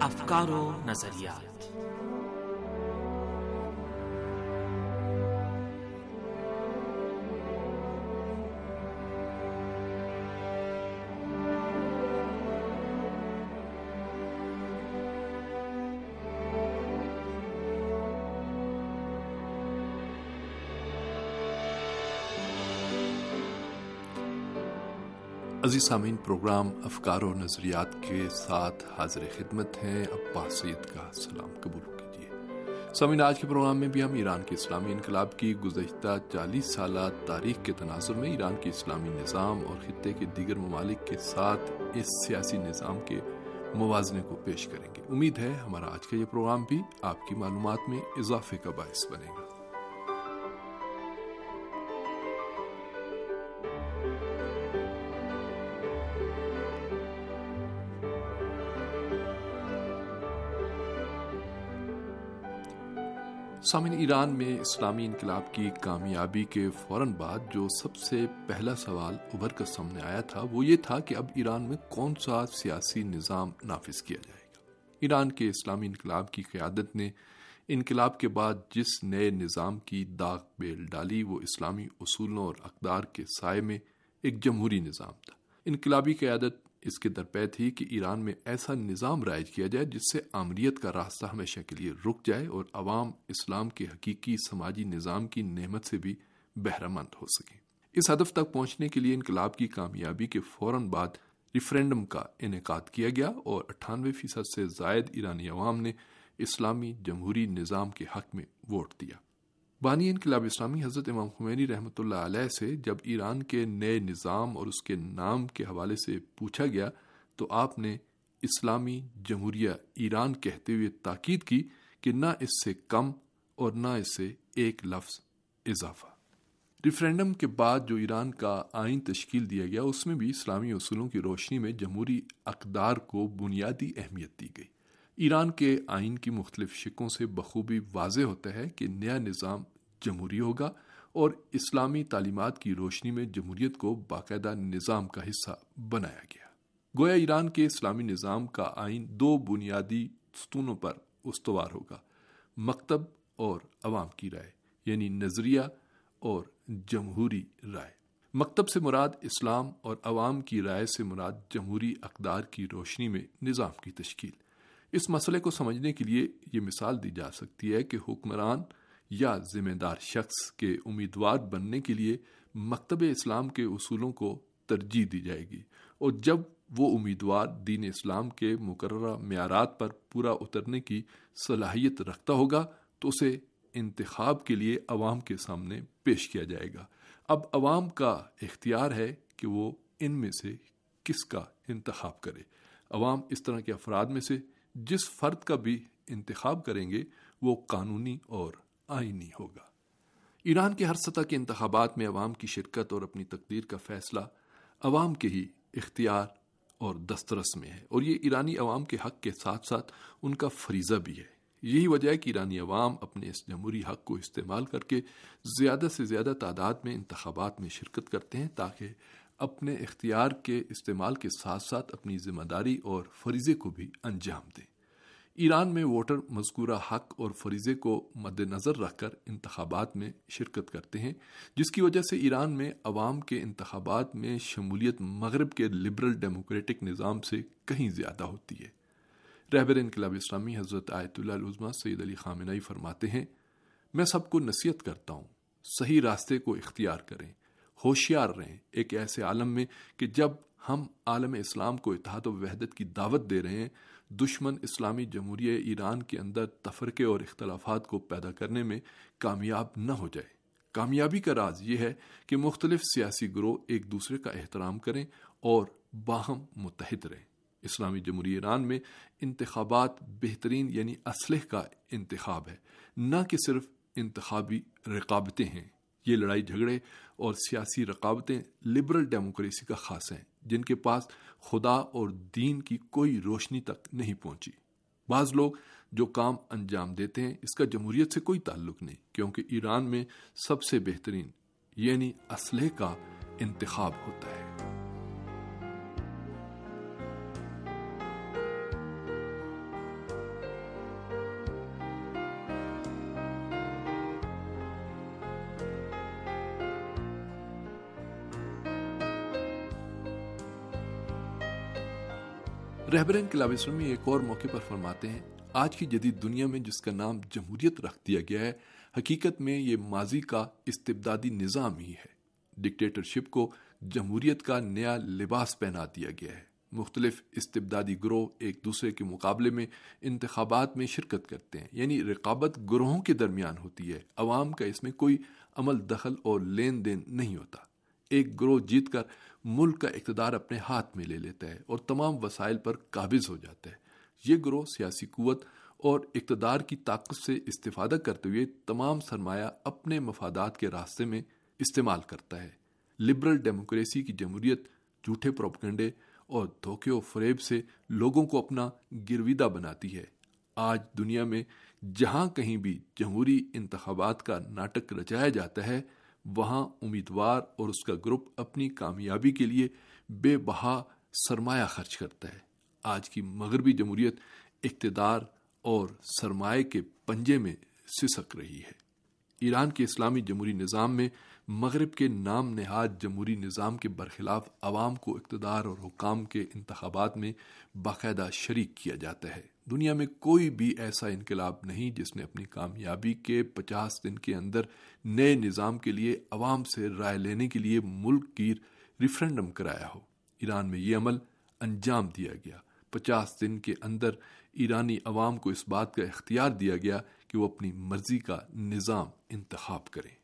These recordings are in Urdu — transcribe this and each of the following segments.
افکار و نظریات۔ عزیز سامعین، پروگرام افکار و نظریات کے ساتھ حاضر خدمت ہیں۔ عباس سید کا سلام قبول کیجیے۔ سامعین، آج کے پروگرام میں بھی ہم ایران کے اسلامی انقلاب کی گزشتہ چالیس سالہ تاریخ کے تناظر میں ایران کے اسلامی نظام اور خطے کے دیگر ممالک کے ساتھ اس سیاسی نظام کے موازنے کو پیش کریں گے۔ امید ہے ہمارا آج کا یہ پروگرام بھی آپ کی معلومات میں اضافے کا باعث بنے گا۔ سامن ایران میں اسلامی انقلاب کی کامیابی کے فوراً بعد جو سب سے پہلا سوال ابھر کر سامنے آیا تھا، وہ یہ تھا کہ اب ایران میں کون سا سیاسی نظام نافذ کیا جائے گا۔ ایران کے اسلامی انقلاب کی قیادت نے انقلاب کے بعد جس نئے نظام کی داغ بیل ڈالی، وہ اسلامی اصولوں اور اقدار کے سائے میں ایک جمہوری نظام تھا۔ انقلابی قیادت اس کے درپے تھی کہ ایران میں ایسا نظام رائج کیا جائے جس سے آمریت کا راستہ ہمیشہ کے لیے رک جائے اور عوام اسلام کے حقیقی سماجی نظام کی نعمت سے بھی بہرہ مند ہو سکے۔ اس ہدف تک پہنچنے کے لیے انقلاب کی کامیابی کے فوراً بعد ریفرینڈم کا انعقاد کیا گیا اور اٹھانوے فیصد سے زائد ایرانی عوام نے اسلامی جمہوری نظام کے حق میں ووٹ دیا۔ بانی انقلاب اسلامی حضرت امام خمینی رحمۃ اللہ علیہ سے جب ایران کے نئے نظام اور اس کے نام کے حوالے سے پوچھا گیا تو آپ نے اسلامی جمہوریہ ایران کہتے ہوئے تاکید کی کہ نہ اس سے کم اور نہ اس سے ایک لفظ اضافہ۔ ریفرینڈم کے بعد جو ایران کا آئین تشکیل دیا گیا، اس میں بھی اسلامی اصولوں کی روشنی میں جمہوری اقدار کو بنیادی اہمیت دی گئی۔ ایران کے آئین کی مختلف شکوں سے بخوبی واضح ہوتا ہے کہ نیا نظام جمہوری ہوگا اور اسلامی تعلیمات کی روشنی میں جمہوریت کو باقاعدہ نظام کا حصہ بنایا گیا۔ گویا ایران کے اسلامی نظام کا آئین دو بنیادی ستونوں پر استوار ہوگا، مکتب اور عوام کی رائے یعنی نظریہ اور جمہوری رائے۔ مکتب سے مراد اسلام اور عوام کی رائے سے مراد جمہوری اقدار کی روشنی میں نظام کی تشکیل۔ اس مسئلے کو سمجھنے کے لیے یہ مثال دی جا سکتی ہے کہ حکمران یا ذمہ دار شخص کے امیدوار بننے کے لیے مکتب اسلام کے اصولوں کو ترجیح دی جائے گی اور جب وہ امیدوار دین اسلام کے مقررہ معیارات پر پورا اترنے کی صلاحیت رکھتا ہوگا تو اسے انتخاب کے لیے عوام کے سامنے پیش کیا جائے گا۔ اب عوام کا اختیار ہے کہ وہ ان میں سے کس کا انتخاب کرے۔ عوام اس طرح کے افراد میں سے جس فرد کا بھی انتخاب کریں گے، وہ قانونی اور آئینی ہوگا۔ ایران کے ہر سطح کے انتخابات میں عوام کی شرکت اور اپنی تقدیر کا فیصلہ عوام کے ہی اختیار اور دسترس میں ہے۔ اور یہ ایرانی عوام کے حق کے ساتھ ساتھ ان کا فریضہ بھی ہے۔ یہی وجہ ہے کہ ایرانی عوام اپنے اس جمہوری حق کو استعمال کر کے زیادہ سے زیادہ تعداد میں انتخابات میں شرکت کرتے ہیں تاکہ اپنے اختیار کے استعمال کے ساتھ ساتھ اپنی ذمہ داری اور فریضے کو بھی انجام دیں۔ ایران میں ووٹر مذکورہ حق اور فریضے کو مد نظر رکھ کر انتخابات میں شرکت کرتے ہیں، جس کی وجہ سے ایران میں عوام کے انتخابات میں شمولیت مغرب کے لبرل ڈیموکریٹک نظام سے کہیں زیادہ ہوتی ہے۔ رہبر انقلاب اسلامی حضرت آیت اللہ العظمہ سید علی خامنائی فرماتے ہیں، میں سب کو نصیحت کرتا ہوں، صحیح راستے کو اختیار کریں ہوشیار رہیں۔ ایک ایسے عالم میں کہ جب ہم عالم اسلام کو اتحاد و وحدت کی دعوت دے رہے ہیں، دشمن اسلامی جمہوریہ ایران کے اندر تفرقے اور اختلافات کو پیدا کرنے میں کامیاب نہ ہو جائے۔ کامیابی کا راز یہ ہے کہ مختلف سیاسی گروہ ایک دوسرے کا احترام کریں اور باہم متحد رہیں۔ اسلامی جمہوری ایران میں انتخابات بہترین یعنی اسلح کا انتخاب ہے۔ نہ کہ صرف انتخابی رقابتیں ہیں۔ یہ لڑائی جھگڑے اور سیاسی رقابتیں لبرل ڈیموکریسی کا خاص ہیں، جن کے پاس خدا اور دین کی کوئی روشنی تک نہیں پہنچی۔ بعض لوگ جو کام انجام دیتے ہیں، اس کا جمہوریت سے کوئی تعلق نہیں، کیونکہ ایران میں سب سے بہترین یعنی اسلحے کا انتخاب ہوتا ہے۔ رہبر انقلاب اسلامی ایک اور موقع پر فرماتے ہیں، آج کی جدید دنیا میں جس کا نام جمہوریت رکھ دیا گیا ہے، حقیقت میں یہ ماضی کا استبدادی نظام ہی ہے۔ ڈکٹیٹرشپ کو جمہوریت کا نیا لباس پہنا دیا گیا ہے۔ مختلف استبدادی گروہ ایک دوسرے کے مقابلے میں انتخابات میں شرکت کرتے ہیں یعنی رقابت گروہوں کے درمیان ہوتی ہے۔ عوام کا اس میں کوئی عمل دخل اور لین دین نہیں ہوتا۔ ایک گروہ جیت کر ملک کا اقتدار اپنے ہاتھ میں لے لیتا ہے اور تمام وسائل پر قابض ہو جاتا ہے۔ یہ گروہ سیاسی قوت اور اقتدار کی طاقت سے استفادہ کرتے ہوئے تمام سرمایہ اپنے مفادات کے راستے میں استعمال کرتا ہے۔ لبرل ڈیموکریسی کی جمہوریت جھوٹے پروپگنڈے اور دھوکے و فریب سے لوگوں کو اپنا گرویدہ بناتی ہے۔ آج دنیا میں جہاں کہیں بھی جمہوری انتخابات کا ناٹک رچایا جاتا ہے وہاں امیدوار اور اس کا گروپ اپنی کامیابی کے لیے بے بہا سرمایہ خرچ کرتا ہے۔ آج کی مغربی جمہوریت اقتدار اور سرمایہ کے پنجے میں سسک رہی ہے۔ ایران کے اسلامی جمہوری نظام میں مغرب کے نام نہاد جمہوری نظام کے برخلاف عوام کو اقتدار اور حکام کے انتخابات میں باقاعدہ شریک کیا جاتا ہے۔ دنیا میں کوئی بھی ایسا انقلاب نہیں جس نے اپنی کامیابی کے پچاس دن کے اندر نئے نظام کے لیے، عوام سے رائے لینے کے لیے ملک کی ریفرنڈم کرایا ہو۔ ایران میں یہ عمل انجام دیا گیا۔ پچاس دن کے اندر ایرانی عوام کو اس بات کا اختیار دیا گیا کہ وہ اپنی مرضی کا نظام انتخاب کریں۔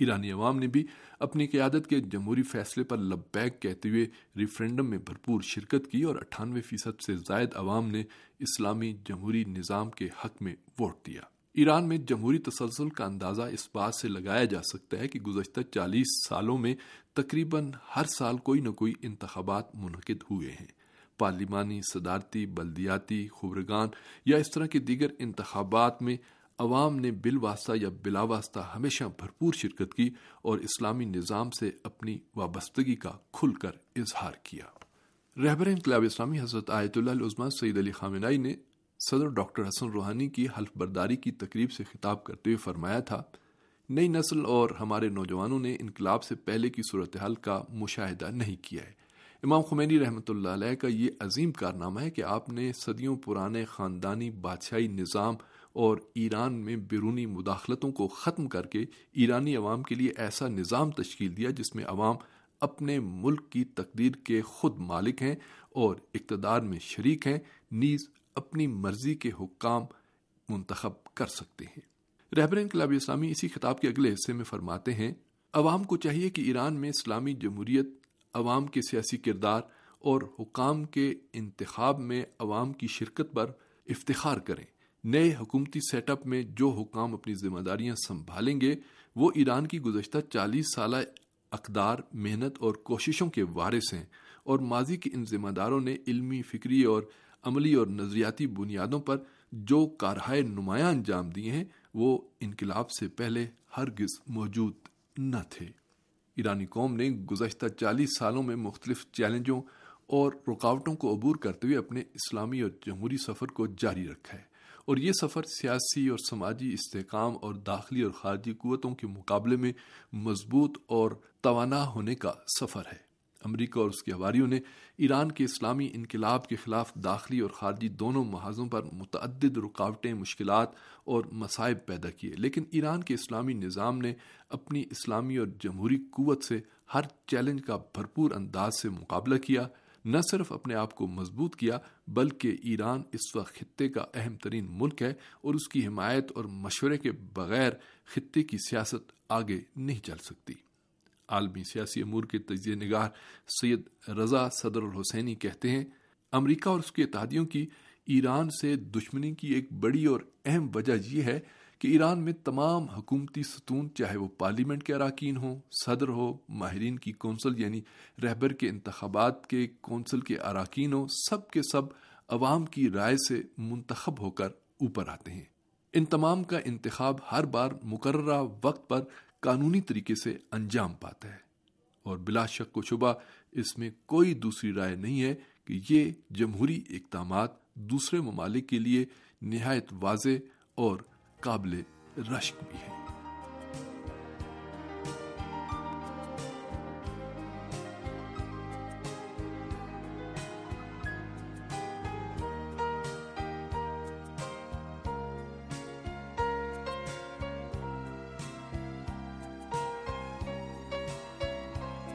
ایرانی عوام نے بھی اپنی قیادت کے جمہوری فیصلے پر لبیک کہتے ہوئے ریفرینڈم میں بھرپور شرکت کی اور اٹھانوے فیصد سے زائد عوام نے اسلامی جمہوری نظام کے حق میں ووٹ دیا۔ ایران میں جمہوری تسلسل کا اندازہ اس بات سے لگایا جا سکتا ہے کہ گزشتہ چالیس سالوں میں تقریباً ہر سال کوئی نہ کوئی انتخابات منعقد ہوئے ہیں۔ پارلیمانی صدارتی، بلدیاتی، خبرگان یا اس طرح کے دیگر انتخابات میں عوام نے بل واسطہ یا بلا واسطہ ہمیشہ بھرپور شرکت کی اور اسلامی نظام سے اپنی وابستگی کا کھل کر اظہار کیا۔ رہبر انقلاب اسلامی حضرت آیت اللہ عثمان سعید علی خامنائی نے صدر ڈاکٹر حسن روحانی کی حلف برداری کی تقریب سے خطاب کرتے ہوئے فرمایا تھا، نئی نسل اور ہمارے نوجوانوں نے انقلاب سے پہلے کی صورتحال کا مشاہدہ نہیں کیا ہے۔ امام خمینی رحمۃ اللہ علیہ کا یہ عظیم کارنامہ ہے کہ آپ نے صدیوں پرانے خاندانی بادشاہی نظام اور ایران میں بیرونی مداخلتوں کو ختم کر کے ایرانی عوام کے لیے ایسا نظام تشکیل دیا جس میں عوام اپنے ملک کی تقدیر کے خود مالک ہیں اور اقتدار میں شریک ہیں، نیز اپنی مرضی کے حکام منتخب کر سکتے ہیں۔ رہبر انقلابی اسلامی اسی خطاب کے اگلے حصے میں فرماتے ہیں، عوام کو چاہیے کہ ایران میں اسلامی جمہوریت، عوام کے سیاسی کردار اور حکام کے انتخاب میں عوام کی شرکت پر افتخار کریں۔ نئے حکومتی سیٹ اپ میں جو حکام اپنی ذمہ داریاں سنبھالیں گے، وہ ایران کی گزشتہ چالیس سالہ اقدار، محنت اور کوششوں کے وارث ہیں۔ اور ماضی کے ان ذمہ داروں نے علمی، فکری اور عملی اور نظریاتی بنیادوں پر جو کارہائے نمایاں انجام دیے ہیں، وہ انقلاب سے پہلے ہرگز موجود نہ تھے۔ ایرانی قوم نے گزشتہ چالیس سالوں میں مختلف چیلنجوں اور رکاوٹوں کو عبور کرتے ہوئے اپنے اسلامی اور جمہوری سفر کو جاری رکھا ہے۔ اور یہ سفر سیاسی اور سماجی استحکام اور داخلی اور خارجی قوتوں کے مقابلے میں مضبوط اور توانا ہونے کا سفر ہے۔ امریکہ اور اس کے ہواریوں نے ایران کے اسلامی انقلاب کے خلاف داخلی اور خارجی دونوں محاذوں پر متعدد رکاوٹیں، مشکلات اور مصائب پیدا کیے۔ لیکن ایران کے اسلامی نظام نے اپنی اسلامی اور جمہوری قوت سے ہر چیلنج کا بھرپور انداز سے مقابلہ کیا۔ نہ صرف اپنے آپ کو مضبوط کیا، بلکہ ایران اس وقت خطے کا اہم ترین ملک ہے اور اس کی حمایت اور مشورے کے بغیر خطے کی سیاست آگے نہیں چل سکتی۔ عالمی سیاسی امور کے تجزیہ نگار سید رضا صدر الحسینی کہتے ہیں، امریکہ اور اس کے اتحادیوں کی ایران سے دشمنی کی ایک بڑی اور اہم وجہ یہ ہے کہ ایران میں تمام حکومتی ستون، چاہے وہ پارلیمنٹ کے اراکین ہوں، صدر ہو، ماہرین کی کونسل یعنی رہبر کے انتخابات کے کونسل کے اراکین ہوں، سب کے سب عوام کی رائے سے منتخب ہو کر اوپر آتے ہیں۔ ان تمام کا انتخاب ہر بار مقررہ وقت پر قانونی طریقے سے انجام پاتا ہے۔ اور بلا شک و شبہ اس میں کوئی دوسری رائے نہیں ہے کہ یہ جمہوری اقدامات دوسرے ممالک کے لیے نہایت واضح اور قابل رشک بھی ہے۔